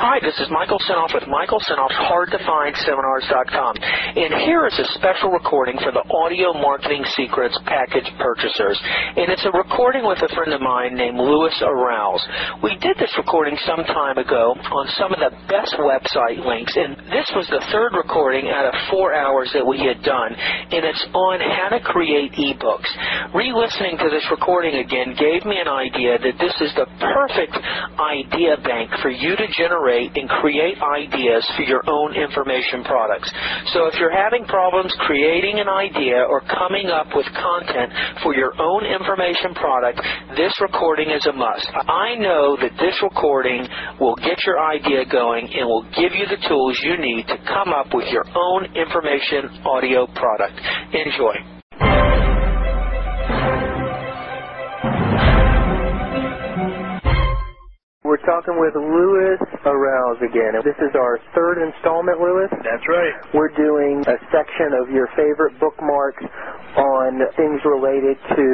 Hi, this is Michael Senoff with Michael Senoff's HardToFindSeminars.com. And here is a special recording for the Audio Marketing Secrets package purchasers. And it's a recording with a friend of mine named Louis Arouse. We did this recording some time ago on some of the best website links. And this was the third recording out of four hours that we had done. And it's on how to create ebooks. Re-listening to this recording again gave me an idea that this is the perfect idea bank for you to generate and create ideas for your own information products. So if you're having problems creating an idea or coming up with content for your own information product, this recording is a must. I know that this recording will get your idea going and will give you the tools you need to come up with your own information audio product. Enjoy. Talking with Louis Arouse again. This is our third installment, Louis. That's right. We're doing a section of your favorite bookmarks on things related to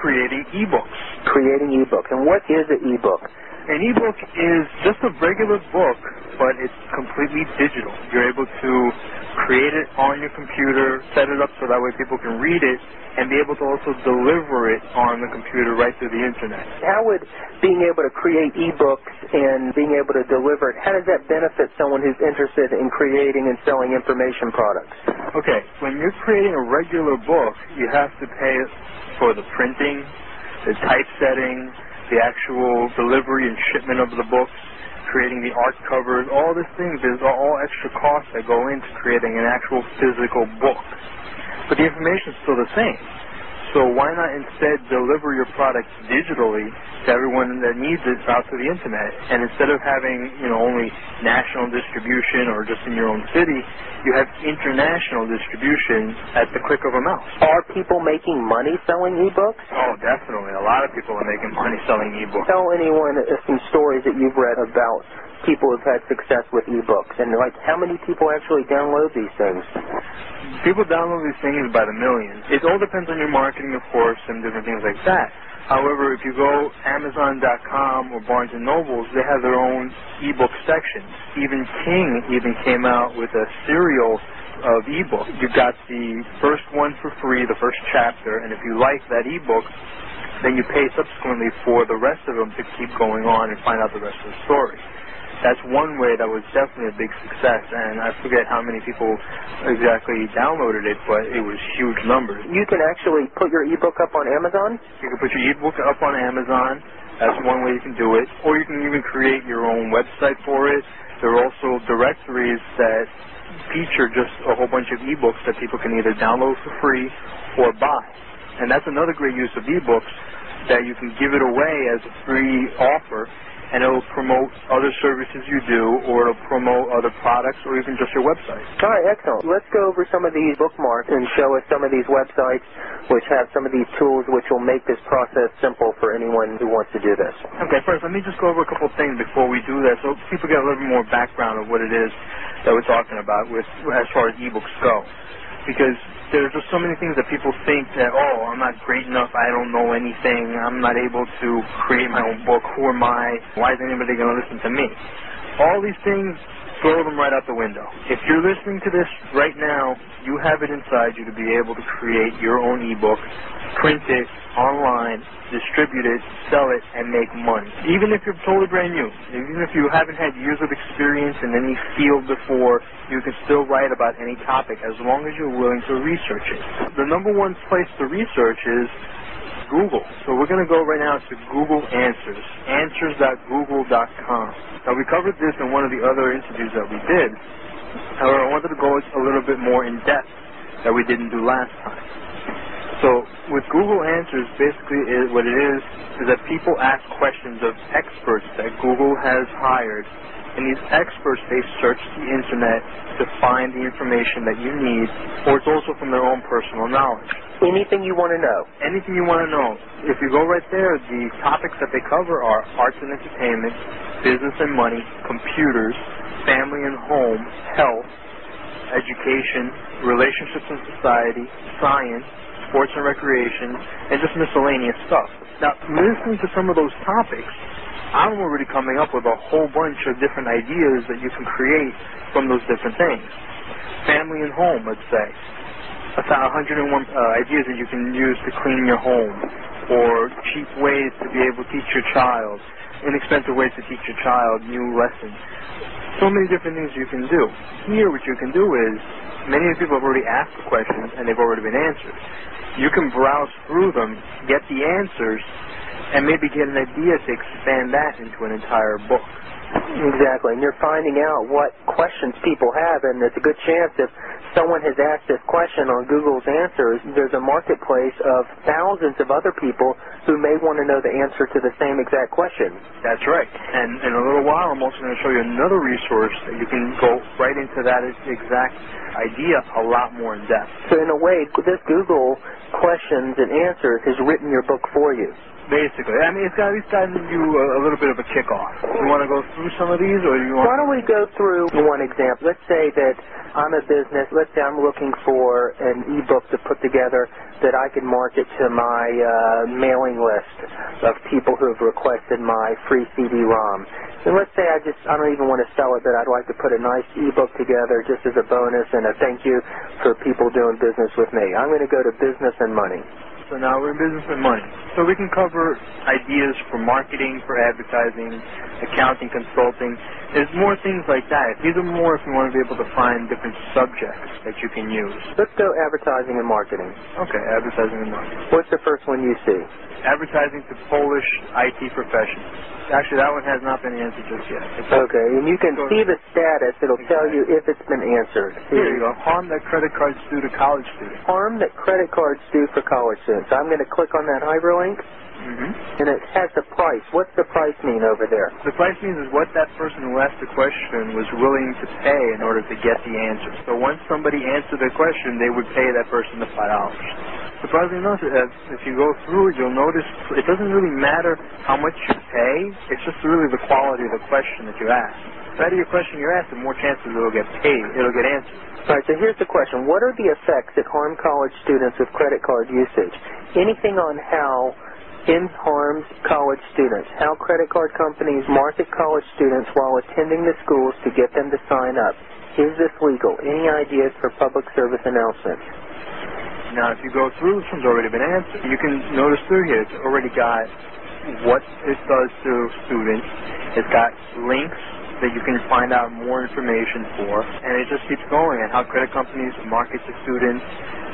creating ebooks. Creating ebooks. And what is an ebook? An ebook is just a regular book, but it's completely digital. You're able to create it on your computer, set it up so that way people can read it, and be able to also deliver it on the computer right through the internet. How would being able to create ebooks and being able to deliver it, how does that benefit someone who's interested in creating and selling information products? Okay, when you're creating a regular book, you have to pay for the printing, the typesetting, the actual delivery and shipment of the books, creating the art covers, all these things, there's all extra costs that go into creating an actual physical book but the information is still the same. So why not instead deliver your product digitally to everyone that needs it out to the internet? And instead of having, you know, only national distribution or just in your own city, you have international distribution at the click of a mouse. Are people making money selling ebooks? Oh, definitely. A lot of people are making money selling ebooks. Tell anyone some stories that you've read about people who've had success with ebooks and like how many people actually download these things? People download these things by the millions. It all depends on your marketing, of course, and different things like that. However, if you go Amazon.com or Barnes and Nobles, they have their own ebook sections. Stephen King even came out with a serial of ebook. You got the first one for free, the first chapter, and if you like that ebook, then you pay subsequently for the rest of them to keep going on and find out the rest of the story that's one way that was definitely a big success. And I forget how many people exactly downloaded it, but it was huge numbers. You can actually put your ebook up on Amazon? You can put your ebook up on Amazon. That's one way you can do it. Or you can even create your own website for it. There are also directories that feature just a whole bunch of ebooks that people can either download for free or buy. And that's another great use of ebooks that you can give it away as a free offer and it'll promote other services you do, or it'll promote other products, or even just your website. All right, excellent. Let's go over some of these bookmarks and show us some of these websites which have some of these tools which will make this process simple for anyone who wants to do this. Okay, first let me just go over a couple of things before we do that, so people get a little bit more background of what it is that we're talking about with as far as ebooks go, because there's just so many things that people think that, oh, I'm not great enough, I don't know anything, I'm not able to create my own book, who am I, why is anybody going to listen to me? All these things throw them right out the window. If you're listening to this right now, you have it inside you to be able to create your own ebook, print it online, distribute it, sell it, and make money. Even if you're totally brand new, even if you haven't had years of experience in any field before, you can still write about any topic as long as you're willing to research it. The number one place to research is Google. So we're going to go right now to Google Answers, answers.google.com. Now we covered this in one of the other interviews that we did. However, I wanted to go a little bit more in depth that we didn't do last time. So with Google Answers, basically what it is is that people ask questions of experts that Google has hired, and these experts they search the internet to find the information that you need, or it's also from their own personal knowledge. Anything you want to know. Anything you want to know. If you go right there, the topics that they cover are arts and entertainment, business and money, computers, family and home, health, education, relationships and society, science, sports and recreation, and just miscellaneous stuff. Now, listening to some of those topics, I'm already coming up with a whole bunch of different ideas that you can create from those different things. Family and home, let's say. 101 uh, ideas that you can use to clean your home, or cheap ways to be able to teach your child, inexpensive ways to teach your child new lessons. So many different things you can do. Here, what you can do is, many of the people have already asked the questions and they've already been answered. You can browse through them, get the answers, and maybe get an idea to expand that into an entire book. Exactly, and you're finding out what questions people have, and it's a good chance if someone has asked this question on Google's answers, there's a marketplace of thousands of other people who may want to know the answer to the same exact question. That's right. And in a little while, I'm also going to show you another resource that you can go right into that exact idea a lot more in depth. So in a way, this Google questions and answers has written your book for you. Basically, I mean, it's got at least gotten you a, a little bit of a kickoff. You want to go through some of these, or you want? Why don't we go through one example? Let's say that I'm a business. Let's say I'm looking for an ebook to put together that I can market to my uh, mailing list of people who have requested my free CD-ROM. And let's say I just I don't even want to sell it, but I'd like to put a nice ebook together just as a bonus and a thank you for people doing business with me. I'm going to go to business and money. So now we're in business and money. So we can cover ideas for marketing, for advertising, accounting, consulting. There's more things like that. These are more if you want to be able to find different subjects that you can use. Let's go advertising and marketing. Okay, advertising and marketing. What's the first one you see? Advertising to Polish IT professionals. Actually, that one has not been answered just yet. It's Okay, and you can see the status. It'll tell you if it's been answered. Here you go. Harm that credit cards do to college students. Harm that credit cards do for college students. I'm going to click on that hyperlink, Mm-hmm. and it has the price. What's the price mean over there? The price means is what that person who asked the question was willing to pay in order to get the answer. So once somebody answered the question, they would pay that person the five dollars. Surprisingly enough, if you go through it, you'll notice it doesn't really matter how much you pay. It's just really the quality of the question that you ask. The better your question you ask, the more chances it'll get paid. It'll get answered. All right, so here's the question. What are the effects that harm college students with credit card usage? Anything on how in harms college students, how credit card companies market college students while attending the schools to get them to sign up. Is this legal? Any ideas for public service announcements? Now, if you go through, this one's already been answered. You can notice through here, it's already got what it does to students. It's got links that you can find out more information for, and it just keeps going. And how credit companies market to students,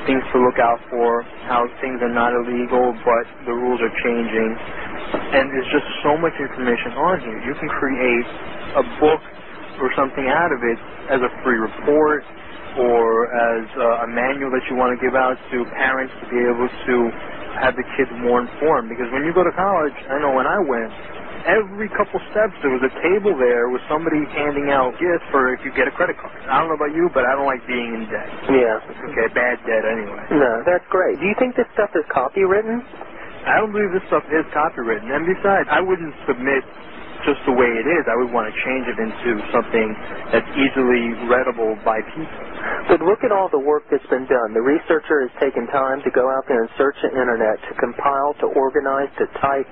things to look out for, how things are not illegal, but the rules are changing. And there's just so much information on here. You can create a book or something out of it as a free report or as uh, a manual that you want to give out to parents to be able to have the kids more informed. Because when you go to college, I know when I went, every couple steps there was a table there with somebody handing out gifts for if you get a credit card. I don't know about you, but I don't like being in debt. Yeah. Okay, bad debt anyway. No, that's great. Do you think this stuff is copywritten? I don't believe this stuff is copywritten. And besides, I wouldn't submit just the way it is. I would want to change it into something that's easily readable by people. But look at all the work that's been done. The researcher has taken time to go out there and search the internet, to compile, to organize, to type,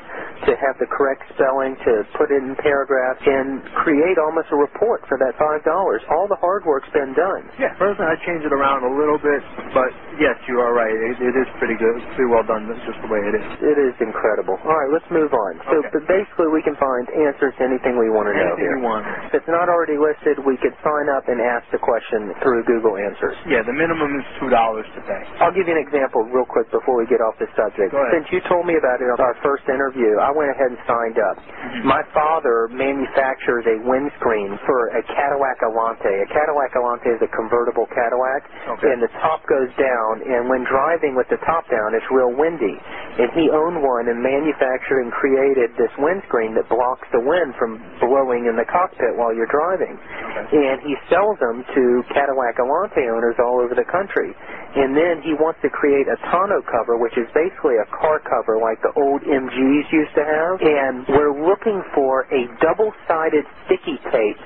to have the correct spelling, to put it in paragraphs, and create almost a report for that $5. All the hard work's been done. Yeah, personally, I change it around a little bit, but yes, you are right. It, it is pretty good, It's pretty well done, just the way it is. It is incredible. All right, let's move on. So Okay. but basically, we can find answers to anything we want to know Anything here. you want. If it's not already listed, we could sign up and ask the question through Google Answers. Yeah, the minimum is two dollars to pay. I'll give you an example real quick before we get off the subject. Go ahead. Since you told me about it on our first interview, I went ahead and signed up. Mm-hmm. My father manufactures a windscreen for a Cadillac Alante. A Cadillac Alante is a convertible Cadillac, Okay. and the top goes down, and when driving with the top down, it's real windy. And he owned one and manufactured and created this windscreen that blocks the wind from blowing in the cockpit while you're driving. And he sells them to Cadillac Alante owners all over the country. And then he wants to create a tonneau cover, which is basically a car cover like the old MGs used to have. And we're looking for a double-sided sticky tape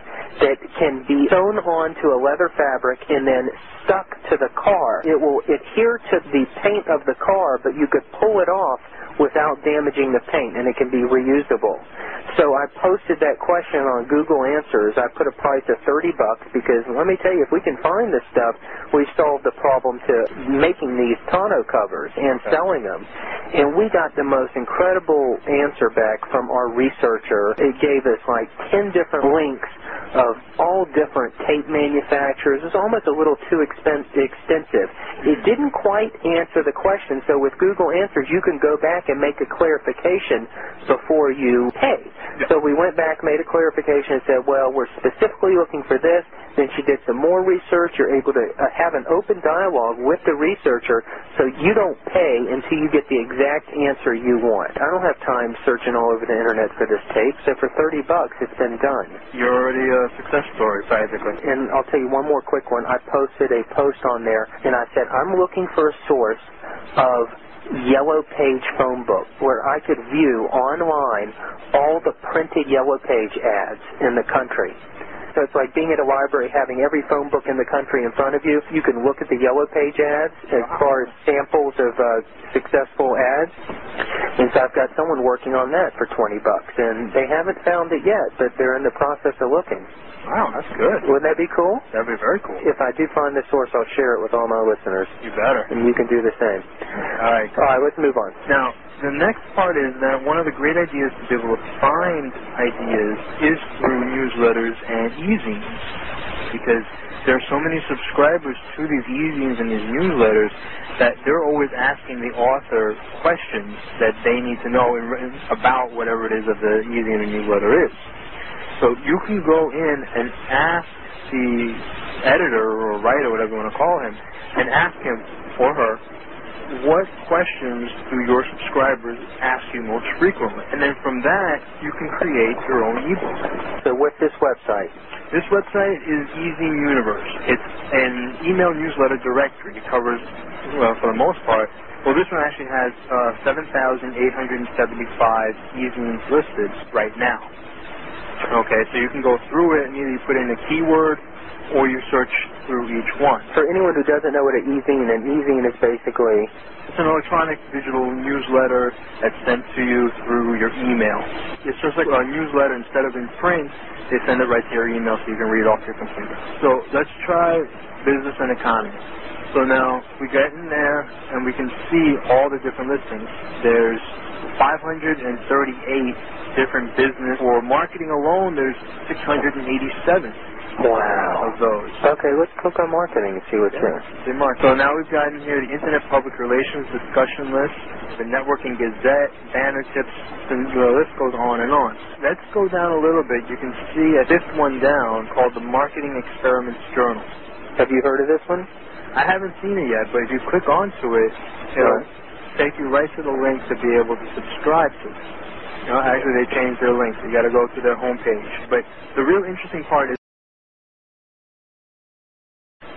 that can be sewn onto a leather fabric and then stuck to the car. It will adhere to the paint of the car, but you could pull it off without damaging the paint, and it can be reusable. So I posted that question on Google Answers. I put a price of 30 bucks because let me tell you, if we can find this stuff, we've solved the problem to making these tonneau covers and selling them. And we got the most incredible answer back from our researcher. It gave us like 10 different links of all different tape manufacturers. It's almost a little too expen- extensive. It didn't quite answer the question, so with Google Answers, you can go back and make a clarification before you pay. So we went back, made a clarification, and said, well, we're specifically looking for this. Then she did some more research. You're able to uh, have an open dialogue with the researcher so you don't pay until you get the exact answer you want. I don't have time searching all over the internet for this tape, so for 30 bucks, it's been done. You're already success story, practically. And I'll tell you one more quick one. I posted a post on there, and I said, I'm looking for a source of yellow page phone book where I could view online all the printed yellow page ads in the country. So it's like being at a library having every phone book in the country in front of you. You can look at the yellow page ads as far as samples of uh, successful ads. And so I've got someone working on that for 20 bucks. And they haven't found it yet, but they're in the process of looking. Wow, that's good. Wouldn't that be cool? That'd be very cool. If I do find the source, I'll share it with all my listeners, You better. and you can do the same. All right. All right, let's move on. Now, the next part is that one of the great ideas to be able to find ideas is through newsletters and e-zines because there are so many subscribers to these e-zines and these newsletters that they're always asking the author questions that they need to know about whatever it is that the e-zine or newsletter is. So you can go in and ask the editor or writer, whatever you want to call him, and ask him or her what questions do your subscribers ask you most frequently? And then from that, you can create your own ebook. So what's this website? This website is Ezine Universe. It's an email newsletter directory. It covers, well, for the most part, well, this one actually has uh, 7,875 e-zines listed right now. Okay, so you can go through it and either you put in a keyword or you search through each one. For anyone who doesn't know what an e-zine, an e-zine is basically It's an electronic digital newsletter that's sent to you through your email. It's just like a newsletter. Instead of in print, they send it right to your email so you can read it off your computer. So let's try business and economy. So now we get in there and we can see all the different listings. There's 538 different business. For marketing alone, there's 687 wow. of those. Okay, let's click on marketing and see what's there. They mark. So now we've got in here the Internet Public Relations discussion list, the Networking Gazette, banner tips, and the list goes on and on. Let's go down a little bit. You can see uh, a fifth one down called the Marketing Experiments Journal. Have you heard of this one? I haven't seen it yet, but if you click onto it, it'll take you right to the link to be able to subscribe to it. You know, actually, they changed their link. You got to go to their homepage. But the real interesting part is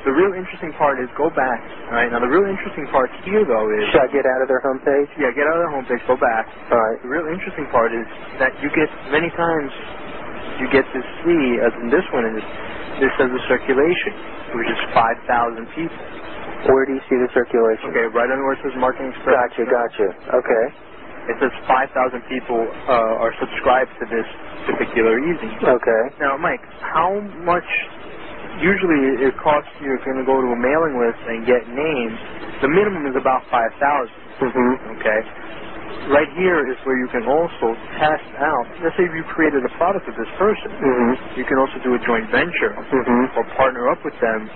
the real interesting part is go back. All right. Now the real interesting part here though is Should I get out of their homepage? yeah, get out of the homepage, go back. All right. The real interesting part is that you get many times you get to see, as in this one is this says the circulation, which is five thousand people. Where do you see the circulation? Okay, right under where it says Marketing Express. Gotcha, gotcha. Okay. It says five thousand people uh, are subscribed to this particular evening. Okay. Now, Mike, how much usually it costs you if you're going to go to a mailing list and get names? The minimum is about five thousand. Mm-hmm. Okay. Right here is where you can also test out. Let's say you created a product with this person. Mm-hmm. You can also do a joint venture Mm-hmm. or partner up with them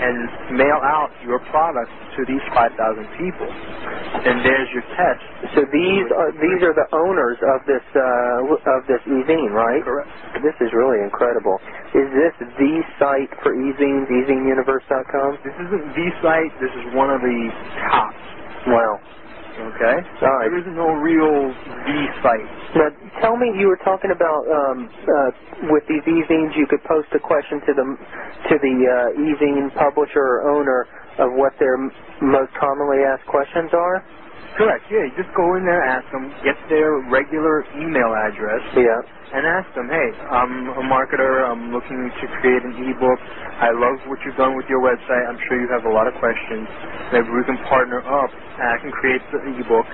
and mail out your product to these 5,000 people. And there's your test. So these are these are the owners of this uh, of this e-zine, right? Correct. This is really incredible. Is this the site for e-zines, ezineuniverse.com? This isn't the site. This is one of the tops. Wow. Okay? All right. There isn't no real the site. Now, tell me, you were talking about um, uh, with these e-zines, you could post a question to the to the uh, e-zine publisher or owner of what their most commonly asked questions are. Correct. Yeah, you just go in there, ask them, get their regular email address, Yeah. and ask them, hey, I'm a marketer. I'm looking to create an ebook. I love what you've done with your website. I'm sure you have a lot of questions. Maybe we can partner up. And I can create the ebook.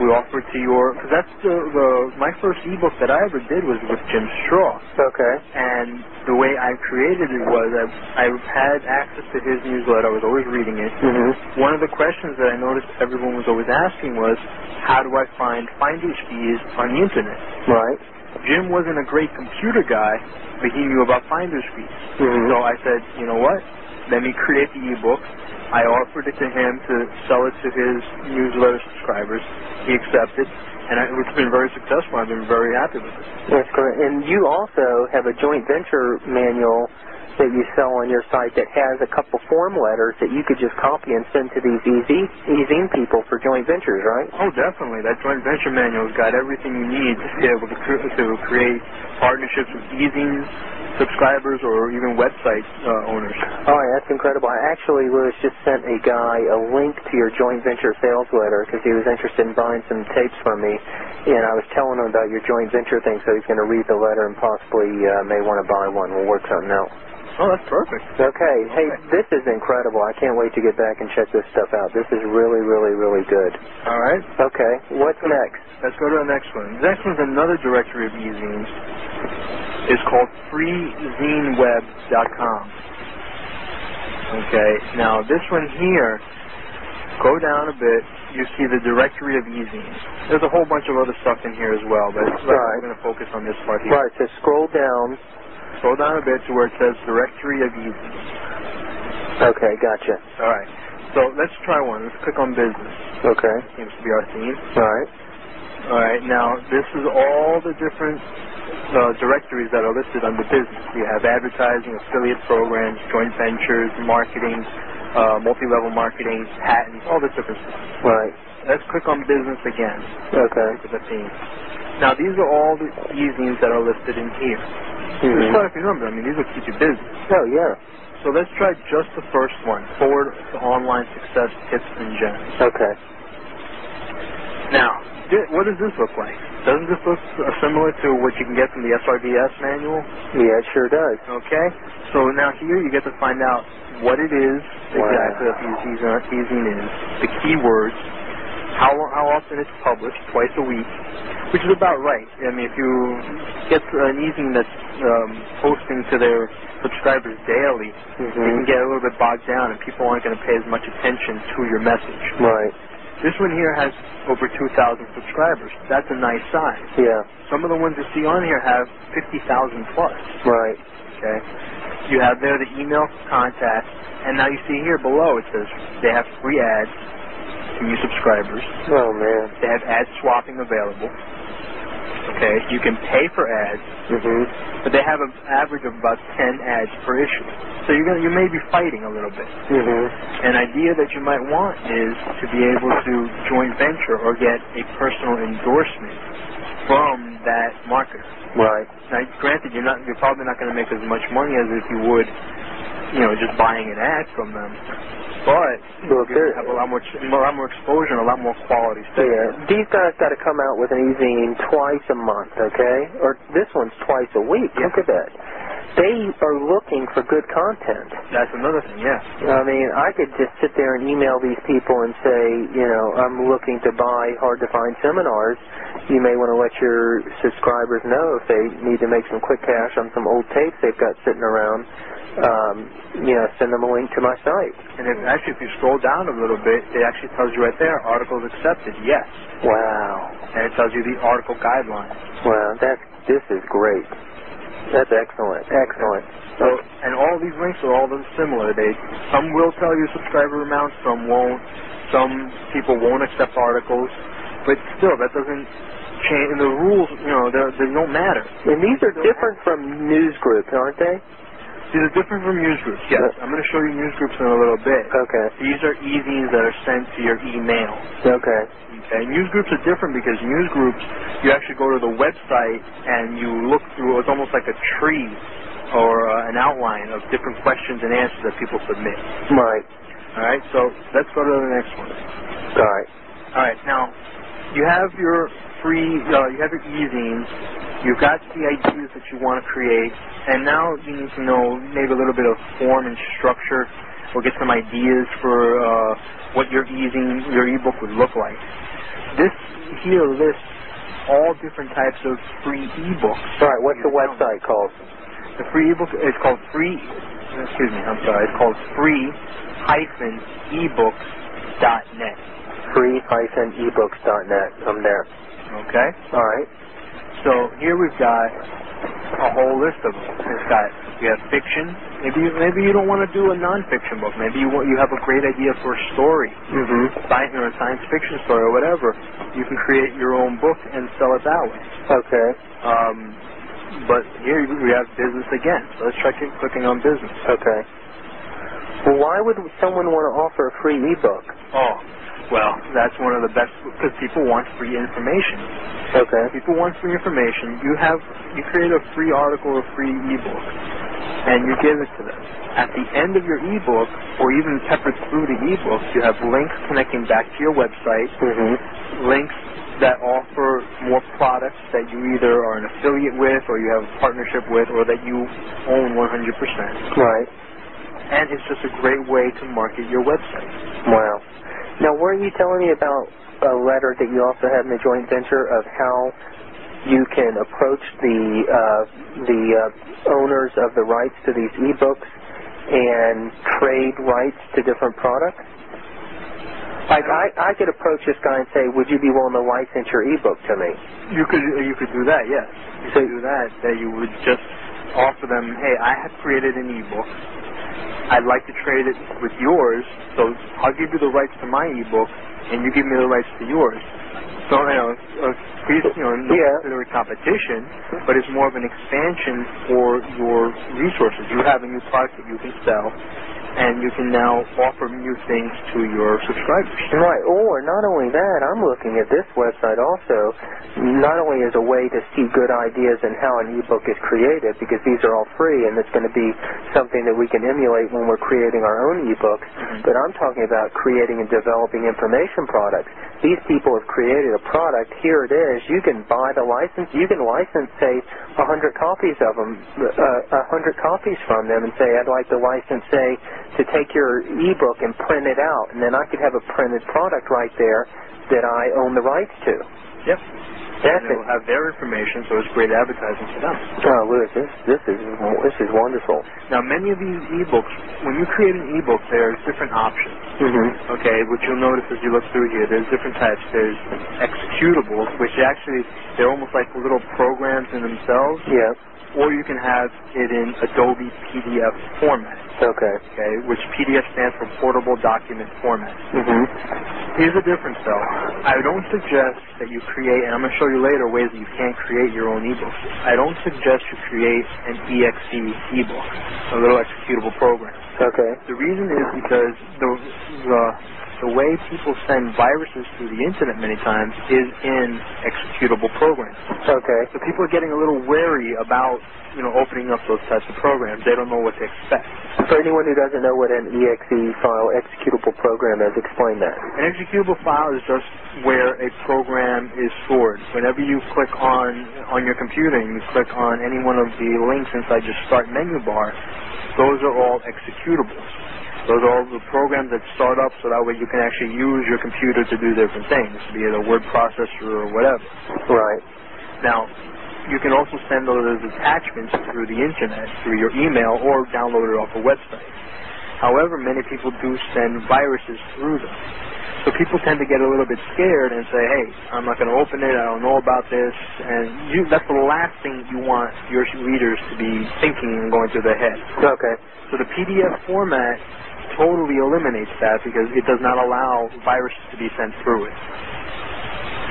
We offer it to your, because that's the, the, my first ebook that I ever did was with Jim Straw. Okay. And the way I created it was I, I had access to his newsletter. I was always reading it. Mm-hmm. One of the questions that I noticed everyone was always asking was, how do I find finder's fees on the internet? Right. Jim wasn't a great computer guy, but he knew about finder's fees. Mhm. So I said, you know what? Let me create the ebook. I offered it to him to sell it to his newsletter subscribers. He accepted, and I, it's been very successful. I've been very happy with it. That's correct. And you also have a joint venture manual that you sell on your site that has a couple form letters that you could just copy and send to these e-zine, e-zine people for joint ventures, right? Oh, definitely. That joint venture manual's got everything you need to be able to, to create partnerships with e-zine subscribers or even website uh, owners. All right, that's incredible. I actually, Lewis, just sent a guy a link to your joint venture sales letter because he was interested in buying some tapes from me, and I was telling him about your joint venture thing, so he's going to read the letter and possibly uh, may want to buy one. We'll work something out. Oh, that's perfect. Okay. Hey, this is incredible. I can't wait to get back and check this stuff out. This is really, really, really good. All right. Okay. What's next? Let's go to the next one. The next one's another directory of e-zines. It's called freezineweb.com. Okay, now this one here, go down a bit, you see the directory of e-zines. There's a whole bunch of other stuff in here as well, but Right. we're going to focus on this part here. Right. So scroll down. Scroll down a bit to where it says directory of e-zines. Okay. Gotcha. All right, so let's try one. Let's click on business. Okay. Seems to be our theme. All right. All right, now this is all the different uh, directories that are listed under business. You have advertising, affiliate programs, joint ventures, marketing, uh, multi-level marketing, patents, all this different stuff. Right. Let's click on business again. Okay. The theme. Now these are all the e-zines that are listed in here. There's Mhm. quite a few numbers. I mean, these will keep you busy. Oh yeah. So let's try just the first one, forward to online success tips and gems. Okay. Now, what does this look like? Doesn't this look uh, similar to what you can get from the SRDS manual? Yeah, it sure does. Okay, so now here you get to find out what it is Wow. exactly that the e-zine- e-zine is, the keywords, how how often it's published, twice a week, which is about right. I mean, if you get an e-zine that's um, posting to their subscribers daily, you can get a little bit bogged down, and people aren't going to pay as much attention to your message. Right. This one here has over 2,000 subscribers. That's a nice size. Yeah. Some of the ones you see on here have 50,000 plus. Right. Okay. You have there the email contact, and now you see here below it says they have free ads to new subscribers. Oh man. They have ad swapping available. Okay. You can pay for ads, Mhm. but they have an average of about 10 ads per issue. So you're gonna you may be fighting a little bit. Mhm. An idea that you might want is to be able to joint venture or get a personal endorsement from that marketer. Right. Now, granted, you're not you're probably not going to make as much money as if you would you know, just buying an ad from them. But you have a lot more, a lot more exposure and a lot more quality stuff. Yeah, these guys got to come out with an e-zine twice a month, okay? Or this one's twice a week. Yeah. Look at that. They are looking for good content. That's another thing, yeah. I mean, I could just sit there and email these people and say, you know, I'm looking to buy hard to find seminars. You may want to let your subscribers know if they need to make some quick cash on some old tapes they've got sitting around. Um, you know, send them a link to my site. And if, actually, if you scroll down a little bit, it actually tells you right there, articles accepted, yes. Wow. And it tells you the article guidelines. Wow, that's this is great. That's excellent. Excellent. So, and all these links are all them similar. They some will tell you subscriber amounts, some won't. Some people won't accept articles, but still, that doesn't change. And the rules, you know, they they don't matter. And these are different from news groups, aren't they? These are different from news groups. Yes, I'm going to show you news groups in a little bit. Okay. These are e-zines that are sent to your email. Okay. Okay, news groups are different because news groups, you actually go to the website and you look through. It's almost like a tree or uh, an outline of different questions and answers that people submit. Right. All right, so let's go to the next one. All right. All right, now you have your free, uh, you have your e-zines. You've got the ideas that you want to create, and now you need to know maybe a little bit of form and structure, or get some ideas for uh, what your e-zine, your e-book would look like. This here lists all different types of free e-books. All right. What's the website called? The free ebook is called free. Excuse me, I'm sorry. It's called free hyphen ebooks dot net. Free-ebooks.net. I'm there. Okay. All right. So here we've got a whole list of them. It's got you have fiction. Maybe you, maybe you don't want to do a nonfiction book. Maybe you want, you have a great idea for a story, Mm-hmm. science or a science fiction story or whatever. You can create your own book and sell it that way. Okay. Um, but here we have business again. So let's try clicking on business. Okay. Well, why would someone want to offer a free ebook? Oh, well, that's one of the best because people want free information. Okay. People want free information. You have you create a free article or free ebook, and you give it to them. At the end of your ebook, or even peppered through the ebook, you have links connecting back to your website, Mm-hmm. links that offer more products that you either are an affiliate with, or you have a partnership with, or that you own 100%. Right. And it's just a great way to market your website. Wow. Now, weren't you telling me about a letter that you also have in the joint venture of how you can approach the uh, the uh, owners of the rights to these ebooks and trade rights to different products? Like I, I could approach this guy and say, "Would you be willing to license your ebook to me?" You could you could do that, yes. You could do that. That you would just offer them, hey, I have created an ebook. I'd like to trade it with yours, so I'll give you the rights to my ebook, and you give me the rights to yours. So you know, please, you know, no Yeah. competition, but it's more of an expansion for your resources. You have a new product that you can sell, and you can now offer new things to your subscribers. Right. Or not only that, I'm looking at this website also, not only as a way to see good ideas in how an ebook is created, because these are all free and it's going to be something that we can emulate when we're creating our own ebooks, but I'm talking about creating and developing information products. These people have created a product. Here it is. You can buy the license. You can license, say, a hundred copies of them, uh, a hundred copies from them, and say, I'd like to license, say, to take your ebook and print it out, and then I could have a printed product right there that I own the rights to. Yep. That's And it. it'll have their information, so it's great advertising for them. Oh, Lewis, this this is this is wonderful. Now, many of these ebooks, when you create an ebook, there's different options. Mm-hmm. Okay, what you'll notice as you look through here, there's different types. There's executables, which actually they're almost like little programs in themselves, Yeah. Or you can have it in Adobe PDF format. Okay. Okay, which PDF stands for Portable Document Format. Mm-hmm. Here's the difference, though. I don't suggest that you create, and I'm going to show you later ways that you can create your own ebooks. I don't suggest you create an EXE ebook, a little executable program. Okay. The reason is because the, the the way people send viruses through the internet many times is in executable programs. Okay. So people are getting a little wary about, you know, opening up those types of programs. They don't know what to expect. For anyone who doesn't know what an exe file executable program is, explain that. An executable file is just where a program is stored. Whenever you click on on your computer and you click on any one of the links inside your start menu bar, those are all executables. Those are all the programs that start up so that way you can actually use your computer to do different things, be it a word processor or whatever. Right. Now, you can also send those attachments through the internet, through your email, or download it off a website. However, many people do send viruses through them. So people tend to get a little bit scared and say, hey, I'm not going to open it, I don't know about this. And you, that's the last thing you want your readers to be thinking and going through their head. Okay. So the PDF format totally eliminates that because it does not allow viruses to be sent through it.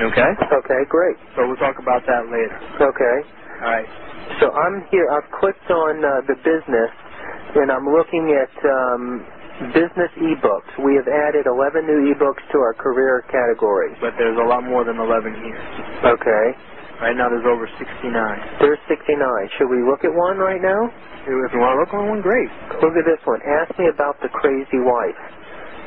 Okay? Okay, great. So we'll talk about that later. Okay. All right. So I'm here. I've clicked on uh, the business, and I'm looking at um, business ebooks. We have added 11 new ebooks to our career category. But there's a lot more than 11 here. Okay. Right now there's over 69. There's 69. Should we look at one right now? If you want to look on one, great. Look at this one. Ask me about the crazy wife.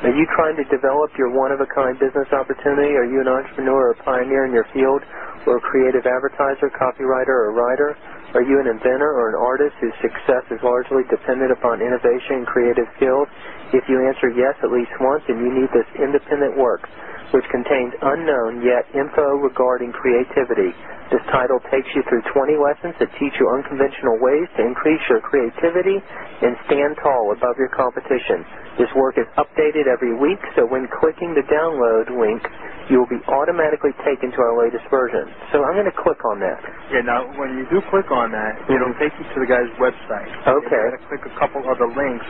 Are you trying to develop your one-of-a-kind business opportunity? Are you an entrepreneur or a pioneer in your field, or a creative advertiser, copywriter, or writer? Are you an inventor or an artist whose success is largely dependent upon innovation and creative skills? If you answer yes at least once, then you need this independent work, which contains unknown yet info regarding creativity. This title takes you through 20 lessons that teach you unconventional ways to increase your creativity and stand tall above your competition. This work is updated every week, so when clicking the download link, you will be automatically taken to our latest version. So I'm going to click on that. Yeah, now when you do click on that, it'll take you to the guy's website. Okay. You're going to click a couple other links,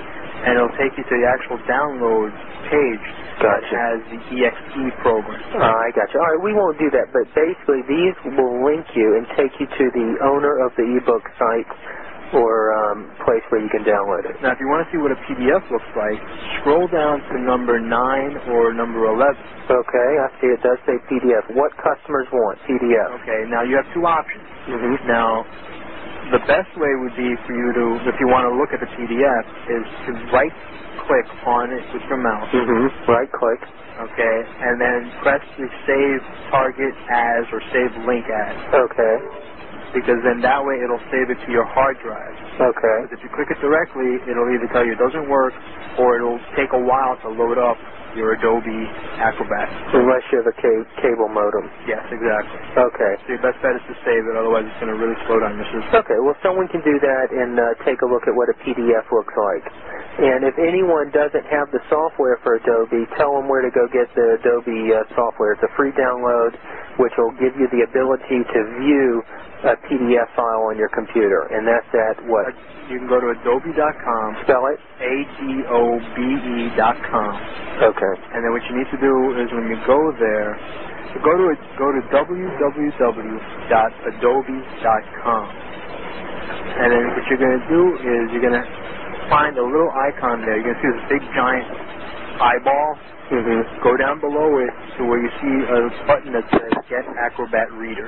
and it'll take you to the actual download page that has the EXE program. Uh, I got you. All right, we won't do that, but basically these will link you and take you to the owner of the ebook site or um, place where you can download it. Now, if you want to see what a PDF looks like, scroll down to number 9 or number 11. Okay, I see it does say PDF. What customers want? PDF. Okay, now you have two options. Mm-hmm. Now, the best way would be for you to, if you want to look at the PDF, is to right click on it with your mouse. Mm-hmm. Right click. Okay, and then press the save target as or save link as, Okay. Because then that way it'll save it to your hard drive. Okay. Because if you click it directly, it'll either tell you it doesn't work, or it'll take a while to load up your Adobe Acrobat. Unless you have a ca- cable modem. Yes, exactly. Okay. So your best bet is to save it, otherwise it's going to really slow down your system. Okay, well, someone can do that and uh, take a look at what a PDF looks like. And if anyone doesn't have the software for Adobe, tell them where to go get the Adobe uh, software. It's a free download, which will give you the ability to view a PDF file on your computer. And that's at what? You can go to adobe.com, Spell it? A-D-O-B-E E dot com, Okay. and then what you need to do is when you go there, go to go to www.adobe.com, and then what you're going to do is you're going to find a little icon there. You're going to see this big giant eyeball. Mm-hmm. Go down below it to where you see a button that says Get Acrobat Reader.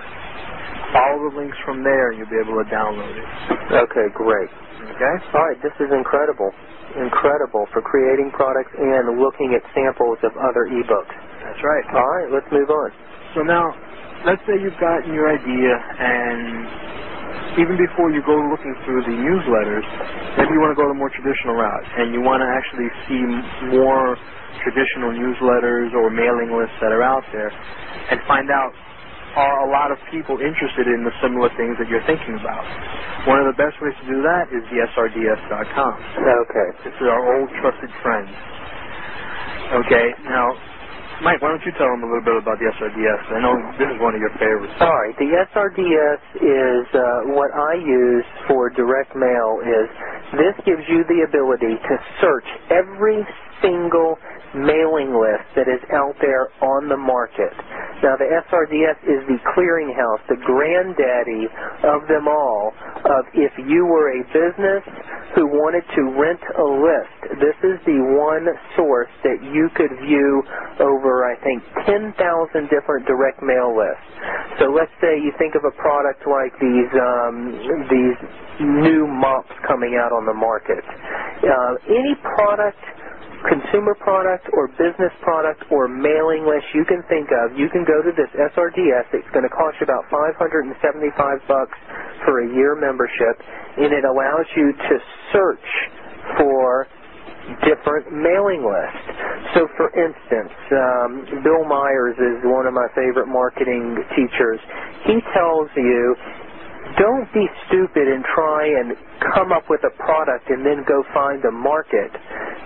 Follow the links from there, and you'll be able to download it. Okay, great. Okay? All right, this is incredible. Incredible for creating products and looking at samples of other ebooks. That's right. All right, let's move on. So now, let's say you've gotten your idea, and even before you go looking through the newsletters, maybe you want to go the more traditional route, and you want to actually see more traditional newsletters or mailing lists that are out there, and find out are a lot of people interested in the similar things that you're thinking about. One of the best ways to do that is the SRDS.com. Okay. This is our old trusted friend. Okay, now, Mike, why don't you tell them a little bit about the SRDS? I know this is one of your favorites. Right. The SRDS is uh, what I use for direct mail. Is this gives you the ability to search every single mailing list that is out there on the market. Now, the SRDS is the clearinghouse, the granddaddy of them all. Of if you were a business who wanted to rent a list, this is the one source that you could view over, I think, 10,000 different direct mail lists. So let's say you think of a product like these um, these new mops coming out on the market. Uh, any product consumer product or business product or mailing list you can think of, you can go to this SRDS. It's going to cost you about 575 bucks for a year membership, and it allows you to search for different mailing lists. So, for instance, um, Bill Myers is one of my favorite marketing teachers. He tells you don't be stupid and try and come up with a product and then go find a market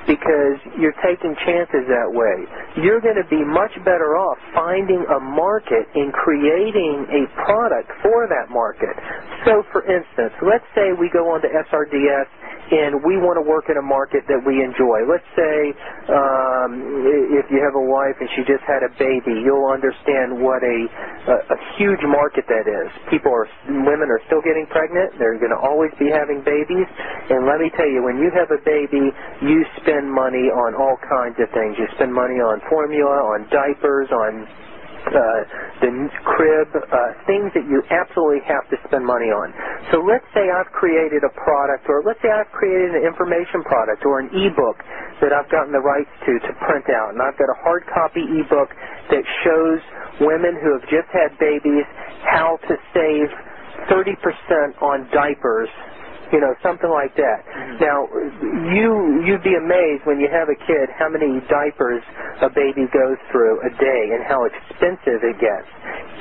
because you're taking chances that way. You're going to be much better off finding a market and creating a product for that market. So, for instance, let's say we go on to SRDS and we want to work in a market that we enjoy. Let's say um, if you have a wife and she just had a baby, you'll understand what a, a, a huge market that is. People are, women are still getting pregnant. They're going to always be having babies. And let me tell you, when you have a baby, you spend money on all kinds of things. You spend money on formula, on diapers, on the crib, uh, things that you absolutely have to spend money on. So let's say I've created a product, or let's say I've created an information product or an e-book that I've gotten the rights to to print out, and I've got a hard copy e-book that shows women who have just had babies how to save 30% on diapers you know, something like that. Mm-hmm. Now, you you'd be amazed when you have a kid how many diapers a baby goes through a day and how expensive it gets.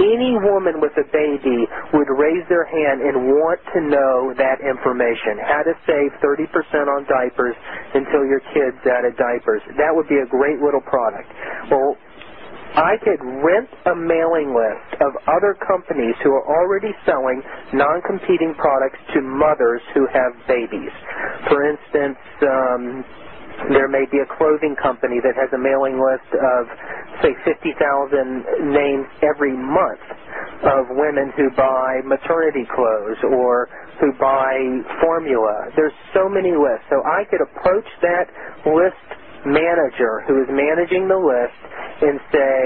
Any woman with a baby would raise their hand and want to know that information. How to save 30% on diapers until your kid's out of diapers. That would be a great little product. Well, I could rent a mailing list of other companies who are already selling non-competing products to mothers who have babies. For instance, um, there may be a clothing company that has a mailing list of, say, 50,000 names every month of women who buy maternity clothes or who buy formula. There's so many lists. So I could approach that list manager who is managing the list and say,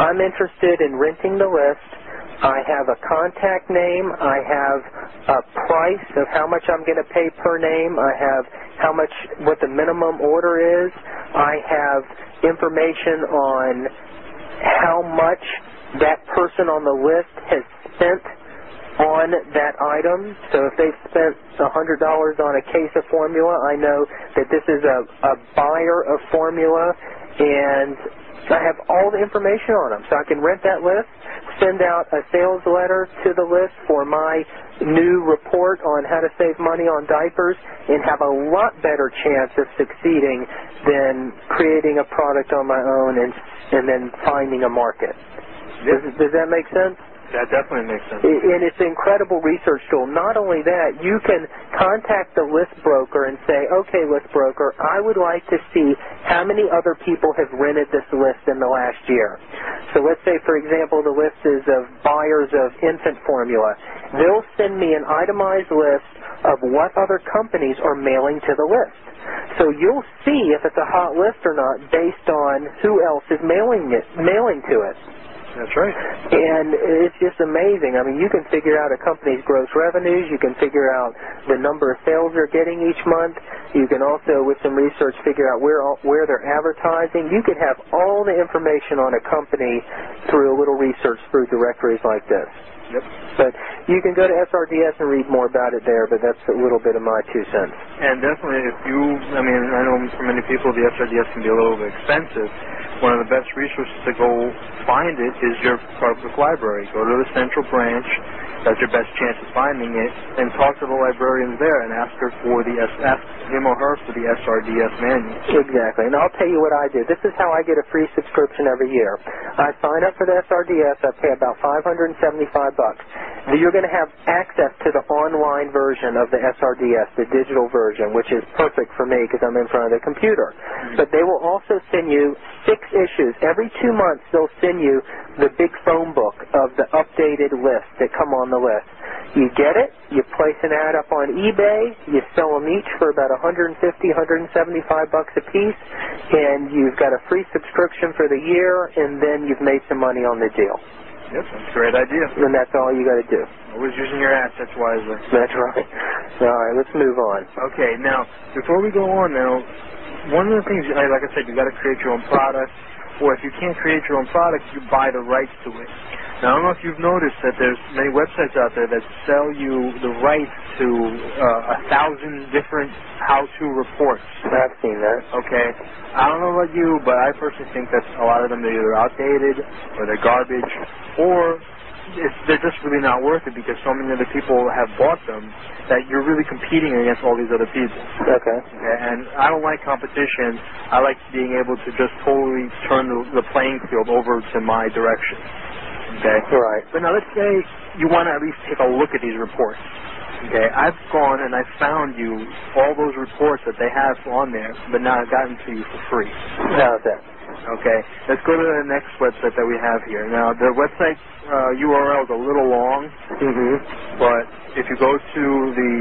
I'm interested in renting the list. I have a contact name. I have a price of how much I'm going to pay per name. I have how much, what the minimum order is. I have information on how much that person on the list has spent on that item. So if they've spent $100 on a case of formula, I know that this is a, a buyer of formula and I have all the information on them. So I can rent that list, send out a sales letter to the list for my new report on how to save money on diapers and have a lot better chance of succeeding than creating a product on my own and, and then finding a market. Does, does that make sense? That definitely makes sense. And it's incredible research tool. Not only that, you can contact the list broker and say, okay, list broker, I would like to see how many other people have rented this list in the last year. So let's say, for example, the list is of buyers of infant formula. They'll send me an itemized list of what other companies are mailing to the list. So you'll see if it's a hot list or not based on who else is mailing it, mailing to it. That's right. And it's just amazing. I mean, you can figure out a company's gross revenues. You can figure out the number of sales they're getting each month. You can also, with some research, figure out where where they're advertising. You can have all the information on a company through a little research through directories like this. Yep. But you can go to SRDS and read more about it there, but that's a little bit of my two cents. And definitely, if you, I mean, I know for many people the SRDS can be a little bit expensive. One of the best resources to go find it is your public library. Go to the central branch. That's your best chance of finding it. And talk to the librarian there and ask her for the S, ask him or her for the SRDS manual. Exactly. And I'll tell you what I do. This is how I get a free subscription every year. I sign up for the SRDS. I pay about 575 bucks. you're going to have access to the online version of the SRDS, the digital version, which is perfect for me because I'm in front of the computer. Mm-hmm. But they will also send you six issues. Every two months, they'll send you the big phone book of the updated list that come on the list. You get it, you place an ad up on eBay, you sell them each for about 150, 175 bucks a piece, and you've got a free subscription for the year, and then you've made some money on the deal. Yep, that's a great idea. And that's all you got to do. Always using your assets wisely. That's right. All right, let's move on. Okay, now before we go on now, one of the things, like like I said, you got to create your own product, or if you can't create your own product, you buy the rights to it. Now I don't know if you've noticed that there's many websites out there that sell you the rights to uh, a thousand different how-to reports. I've seen that. Okay, I don't know about you, but I personally think that a lot of them are either outdated or they're garbage, or it's, they're just really not worth it because so many other people have bought them that you're really competing against all these other people. Okay. Okay, and I don't like competition. I like being able to just totally turn the, the playing field over to my direction. Okay. Right. But now let's say you want to at least take a look at these reports. Okay, I've gone and I've found you all those reports that they have on there, but now I've gotten to you for free. How's that? Okay, let's go to the next website that we have here. Now, the website uh, URL is a little long, Mm-hmm. but if you go to the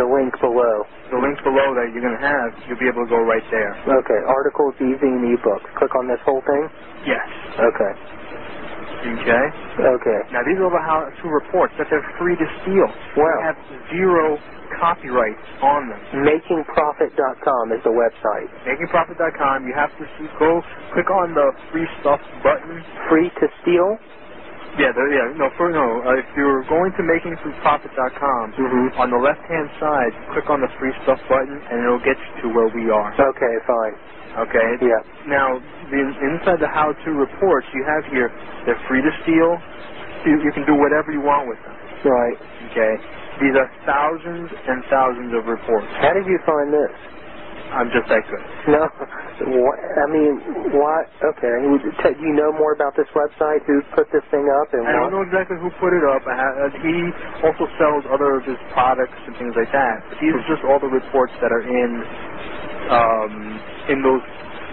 The link below. the link below that you're going to have, you'll be able to go right there. Okay, articles, e-zine, e-books. Click on this whole thing? Yes. Okay. Okay. Okay. Now, these are the how-to reports that they're free to steal. Wow. They have zero copyright on them. MakingProfit.com is the website. MakingProfit.com, you have to see, go click on the free stuff button. Free to steal? Yeah, there, yeah, no, for, no. Uh, if you're going to MakingProfit.com, Mm-hmm. on the left-hand side, click on the free stuff button, and it'll get you to where we are. Okay, fine. Okay. Yeah. Now, the, inside the how-to reports you have here, they're free to steal. You, you can do whatever you want with them. Right. Okay. These are thousands and thousands of reports. How did you find this? I'm just that good. No. What, I mean, what? Okay. Do you know more about this website? Who put this thing up and I don't what? know exactly who put it up. I ha- uh, he also sells other of his products and things like that. But these are just all the reports that are in um, in those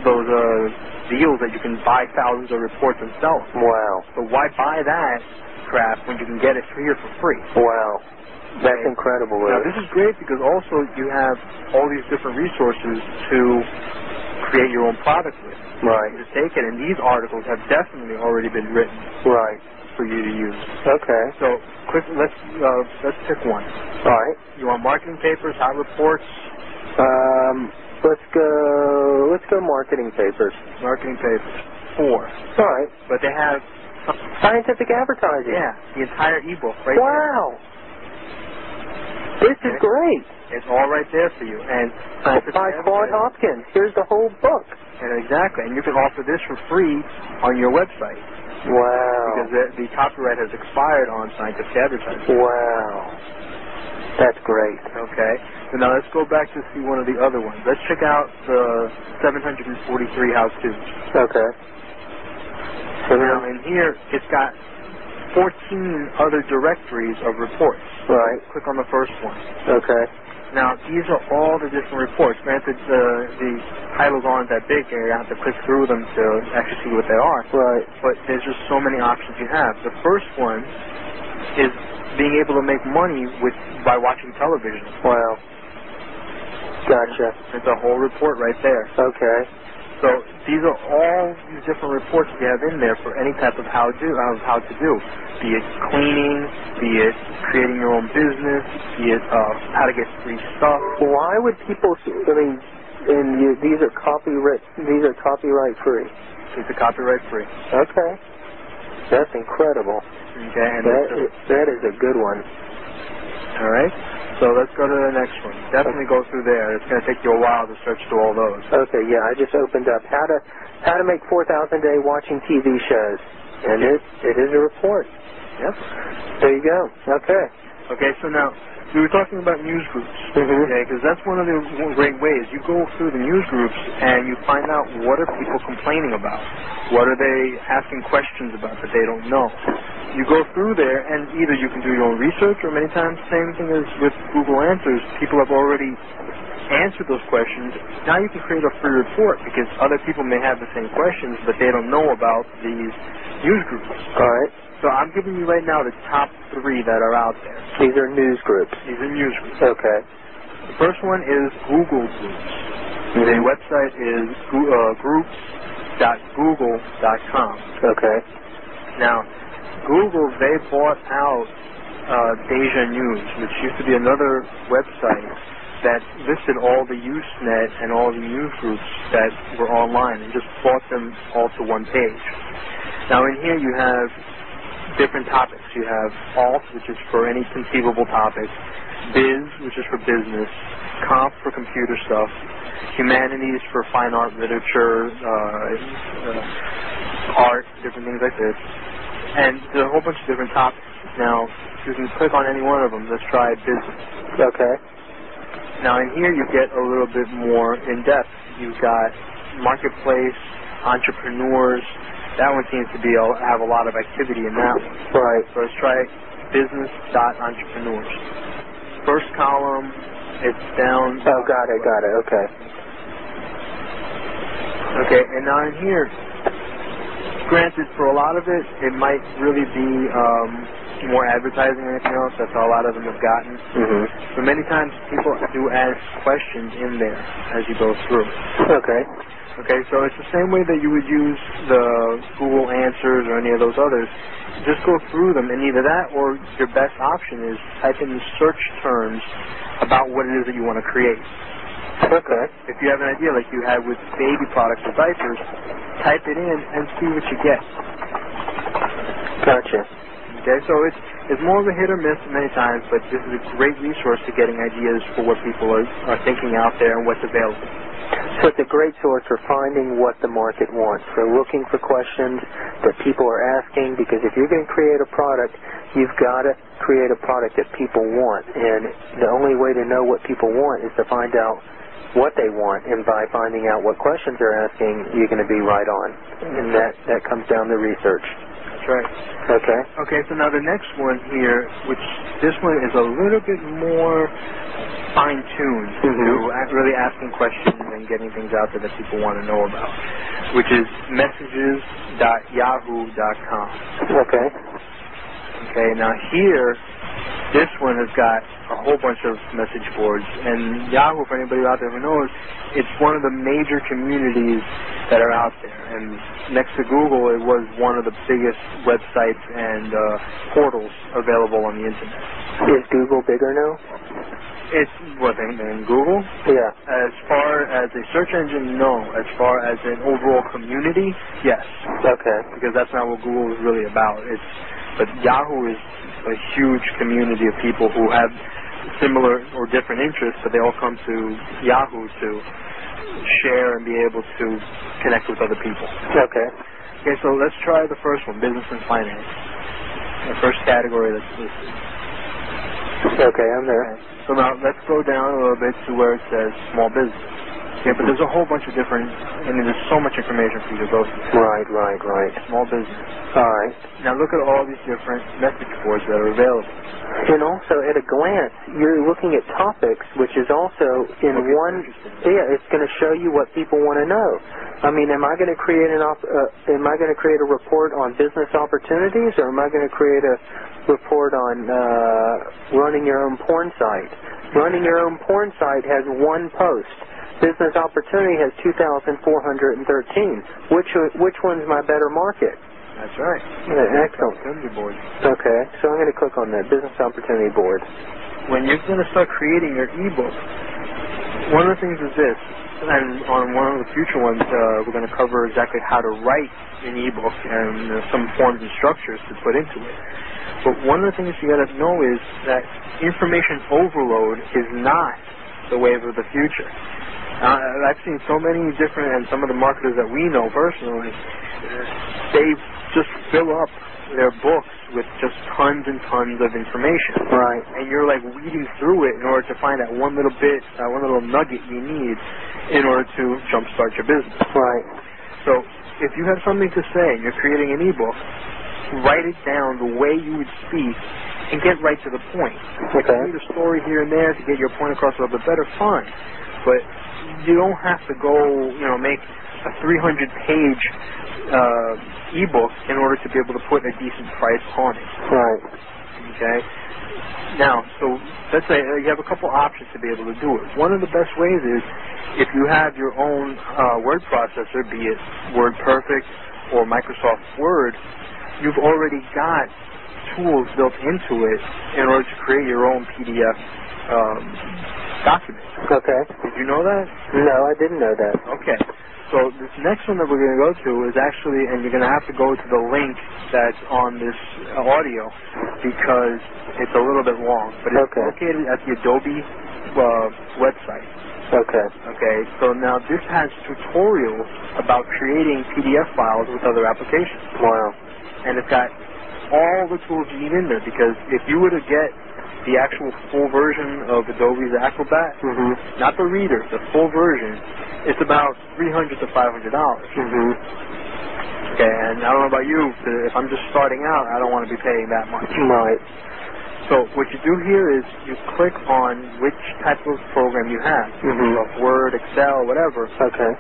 those uh, deals that you can buy thousands of reports and sell. them. Wow. But why buy that crap when you can get it here for free? Wow. That's Okay. incredible. Now this is great because also you have all these different resources to create your own product with. Right. You just take it, and these articles have definitely already been written Right. for you to use. Okay. So, quick, let's uh, let's pick one. All right. You want marketing papers, hot reports, Um, let's go. Let's go marketing papers. marketing papers. Four, All right. but they have Scientific advertising. yeah the entire ebook right there. Wow. This is great. It's all right there for you. And scientific By Claude Hopkins. Here's the whole book. And exactly, and you can offer this for free on your website Wow. because the, the copyright has expired on scientific advertising. Wow. That's great. Okay. So now let's go back to see one of the other ones. Let's check out the 743 how-tos. Okay. So Now now, in here, it's got 14 other directories of reports. right. Click on the first one. Okay. Now these are all the different reports. Granted, the the titles aren't that big, and you have to click through them to actually see what they are. Right. But there's just so many options you have. The first one is being able to make money with by watching television. Wow. Gotcha. It's a whole report right there. Okay. So these are all these different reports we have in there for any type of how do of how to do, be it cleaning, be it creating your own business, be it uh, how to get free stuff. Why would people? I mean, and you, these are copyright. These are copyright free. It's a copyright free. Okay. That's incredible. Okay, and That it's a- is, that is a good one. All right. So let's go to the next one. Definitely go through there. It's going to take you a while to search through all those. Okay, yeah, I just opened up how to how to make four thousand a day watching TV shows, and it it is a report. Yep. There you go. Okay. Okay, so now we were talking about news groups. Mhm. Okay, because that's one of the great ways. You go through the news groups and you find out what are people complaining about. What are they asking questions about that they don't know. You go through there, and either you can do your own research, or many times, same thing as with Google Answers, people have already answered those questions. Now you can create a free report because other people may have the same questions, but they don't know about these news groups. All right. So I'm giving you right now the top three that are out there. These are news groups. These are news groups. Okay. The first one is Google Groups. The website is uh, groups.google.com. Okay. Now, Google, they bought out uh, Deja News, which used to be another website that listed all the Usenet and all the news groups that were online and just brought them all to one page. Now, in here you have different topics. You have alt, which is for any conceivable topic, biz, which is for business, comp for computer stuff, humanities for fine art, literature, uh, uh, art, different things like this. And there's a whole bunch of different topics. Now, you can click on any one of them. Let's try business. Okay. Now, in here you get a little bit more in depth. You've got marketplace, entrepreneurs. That one seems to be a, have a lot of activity in that one. Right. So let's try business dot entrepreneurs. First column, it's down. Oh, got it. Got it. Okay. Okay, and now in here, granted, for a lot of it, it might really be um, more advertising than anything else. That's how a lot of them have gotten. Mhm. But many times people do ask questions in there as you go through. Okay. Okay, so it's the same way that you would use the Google Answers or any of those others. Just go through them, and either that or your best option is type in the search terms about what it is that you want to create. Okay. If you have an idea like you had with baby products or diapers, type it in and see what you get. Gotcha. Okay, so it's it's more of a hit or miss many times, but this is a great resource to getting ideas for what people are, are thinking out there and what's available. So it's a great source for finding what the market wants. So looking for questions that people are asking, because if you're going to create a product, you've got to create a product that people want. And the only way to know what people want is to find out what they want. And by finding out what questions they're asking, you're going to be right on. And that, that comes down to research. That's right. Okay. Okay, so now the next one here, which this one is a little bit more fine-tuned Mhm. to really asking questions and getting things out there that people want to know about, which is messages.yahoo.com. Okay. Okay, now here, this one has got a whole bunch of message boards, and Yahoo, for anybody out there who knows, it's one of the major communities that are out there. And next to Google, it was one of the biggest websites and uh, portals available on the internet. Is Google bigger now? It's what than, than Google. Yeah. As far as a search engine, no. As far as an overall community, yes, Okay. because that's not what Google is really about. It's but Yahoo is a huge community of people who have similar or different interests, but they all come to Yahoo to share and be able to connect with other people. Okay. Okay, so let's try the first one, business and finance. The first category that's listed. Okay, I'm there. So now let's go down a little bit to where it says small business. Okay, but there's a whole bunch of different, I mean, there's so much information for you to go through. Right, right, right. Small business. All right. Now look at all these different message boards that are available. And also, at a glance, you're looking at topics, which is also in Okay, one. Yeah, it's going to show you what people want to know. I mean, am I going to create an op- uh, am I going to create a report on business opportunities, or am I going to create a report on uh, running your own porn site? Running your own porn site has one post. Business opportunity has 2,413. Which which one's my better market? That's right. Yeah, excellent. Opportunity board. Okay, so I'm going to click on that business opportunity board. When you're going to start creating your ebook, one of the things is this, and on one of the future ones, uh, we're going to cover exactly how to write an ebook and uh, some forms and structures to put into it. But one of the things you got to know is that information overload is not the wave of the future. Uh, I've seen so many different, and some of the marketers that we know personally, they just fill up their books with just tons and tons of information. Right. And you're like weeding through it in order to find that one little bit, that one little nugget you need in order to jumpstart your business. Right. So if you have something to say and you're creating an ebook, write it down the way you would speak and get right to the point. If Okay. you need a story here and there to get your point across a little bit better, fine. But you don't have to go, you know, make a 300 page uh, ebook in order to be able to put a decent price on it. Right. Okay. Now, so let's say uh, you have a couple options to be able to do it. One of the best ways is if you have your own uh, word processor, be it WordPerfect or Microsoft Word, you've already got tools built into it in order to create your own PDF um, document. Okay. Did you know that? No, I didn't know that. Okay. So this next one that we're going to go to is actually, and you're going to have to go to the link that's on this audio because it's a little bit long, but it's Okay. located at the Adobe uh, website. Okay. Okay. So now this has tutorials about creating PDF files with other applications, Wow. and it's got all the tools you need in there because if you were to get the actual full version of Adobe's Acrobat, Mhm. not the reader, the full version, it's about three hundred to five hundred dollars. Mhm. Okay, and I don't know about you, but if I'm just starting out, I don't want to be paying that much. Right. So what you do here is you click on which type of program you have, Mhm. Microsoft Word, Excel, whatever. Okay.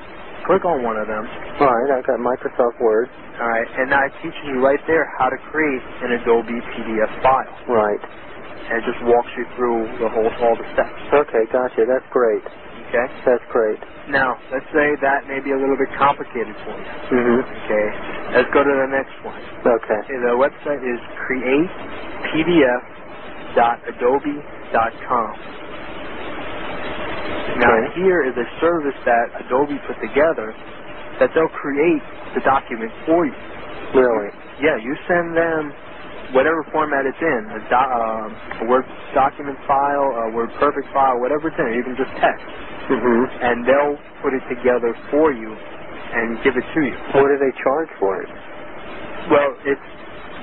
Click on one of them. All right. I've got Microsoft Word. All right, and now it teaches you right there how to create an Adobe PDF file, Right. And it just walks you through the whole all the steps. Okay. Gotcha. That's great. Okay. That's great. Now let's say that may be a little bit complicated for you. Mhm. Okay. Let's go to the next one. Okay. Okay, the website is createpdf.adobe.com. Now Okay. here is a service that Adobe put together that they'll create the document for you. Really. Yeah, you send them whatever format it's in, a, do, um, a Word document file, a Word Perfect file, whatever it's in, even just text, Mhm. and they'll put it together for you and give it to you. What do they charge for it? Well, it's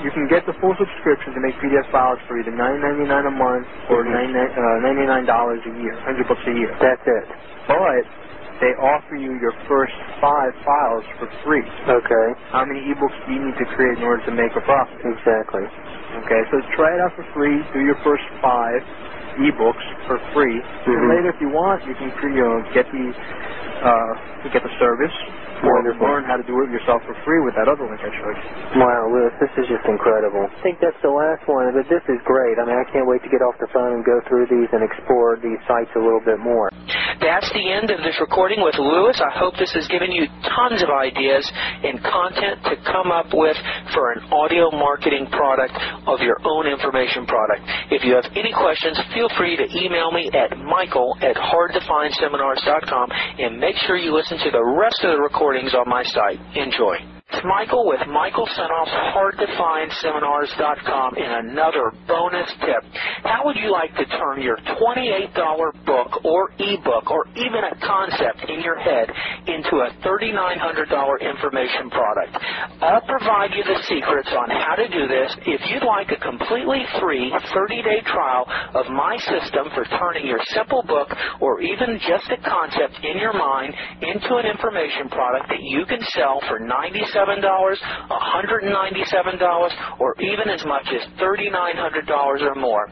you can get the full subscription to make PDF files for either nine ninety nine a month or Mhm. nine uh, ninety nine dollars a year, hundred bucks a year. That's it. But they offer you your first five files for free. Okay. How many ebooks do you need to create in order to make a profit? Exactly. Okay, so try it out for free. Do your first five ebooks for free. And Mhm. later, if you want, you can you know, get the uh, get the service or Wonderful. learn how to do it yourself for free with that other link I showed you. Wow, Lewis, this is just incredible. I think that's the last one, but this is great. I mean, I can't wait to get off the phone and go through these and explore these sites a little bit more. That's the end of this recording with Lewis. I hope this has given you tons of ideas and content to come up with for an audio marketing product of your own information product. If you have any questions, feel free to email me at michael at hardtofindseminars.com and make sure you listen to the rest of the recordings on my site. Enjoy. It's Michael with Michael Senoff's HardToFindSeminars.com and another bonus tip. How would you like to turn your $28 book or ebook or even a concept in your head into a $3,900 information product? I'll provide you the secrets on how to do this. If you'd like a completely free 30-day trial of my system for turning your simple book or even just a concept in your mind into an information product that you can sell for $97, $197, or even as much as $3,900 or more.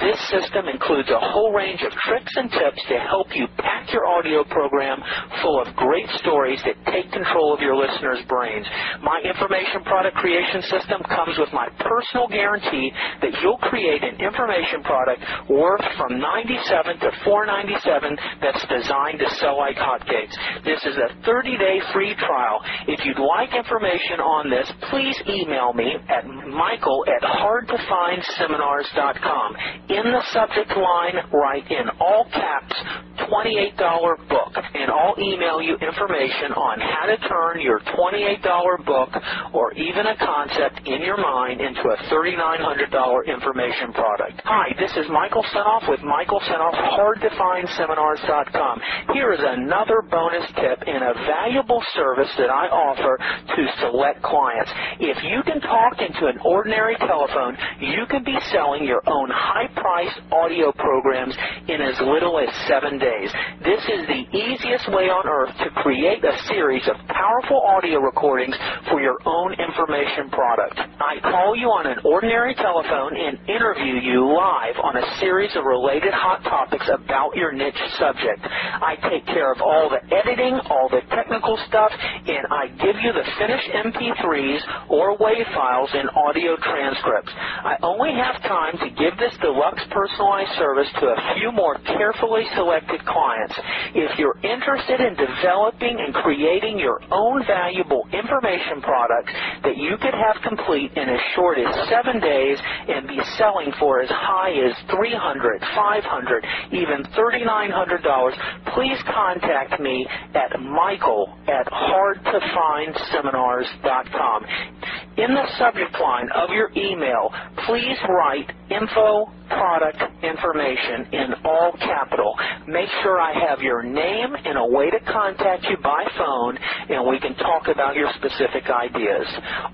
This system includes a whole range of tricks and tips to help you pack your audio program full of great stories that take control of your listeners' brains. My information product creation system comes with my personal guarantee that you'll create an information product worth from $97 to 497 that's designed to sell like hotcakes. This is a 30-day free trial. If you'd like information on this, please email me at michael at hardtofindseminars.com. In the subject line, write in all caps $28 book, and I'll email you information on how to turn your $28 book or even a concept in your mind into a $3,900 information product. Hi, this is Michael Senoff with Michael Senoff, HardToFindSeminars.com. Here is another bonus tip and a valuable service that I offer to select clients. If you can talk into an ordinary telephone, you can be selling your own high-priced audio programs in as little as seven days. This is the easiest way on earth to create a series of powerful audio recordings for your own information product. I call you on an ordinary telephone and interview you live on a series of related hot topics about your niche subject. I take care of all the editing, all the technical stuff, and I give you the finished MP3s or WAV files in audio transcripts. I only have time to give this deluxe personalized service to a few more carefully selected clients. If you're interested in developing and creating your own valuable information products that you could have complete in as short as seven days and be selling for as high as $300, $500, even $3,900, please contact me at michael at hardtofindseminars.com. In the subject line of your email, please write info product information in all capital. Make sure I have your name and a way to contact you by phone and we can talk about your specific ideas.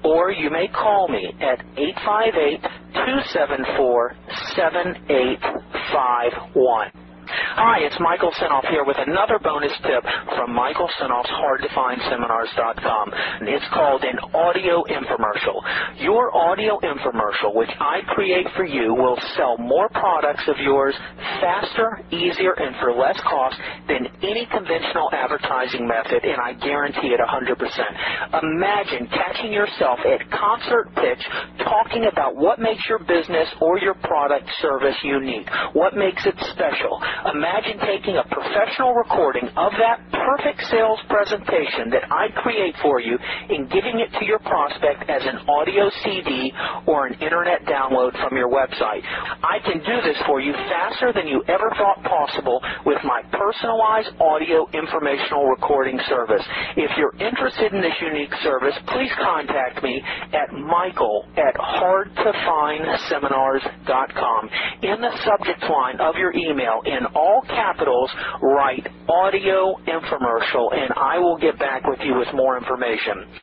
Or you may call me at 858 274 7851. Hi, it's Michael Senoff here with another bonus tip from Michael Senoff's HardToFindSeminars.com. It's called an audio infomercial. Your audio infomercial, which I create for you, will sell more products of yours faster, easier, and for less cost than any conventional advertising method, and I guarantee it 100%. Imagine catching yourself at concert pitch talking about what makes your business or your product service unique, what makes it special. Imagine taking a professional recording of that perfect sales presentation that I create for you and giving it to your prospect as an audio CD or an internet download from your website. I can do this for you faster than you ever thought possible with my personalized audio informational recording service. If you're interested in this unique service, please contact me at michael at hardtofindseminars.com. In the subject line of your email, all capitals, write audio infomercial, and I will get back with you with more information.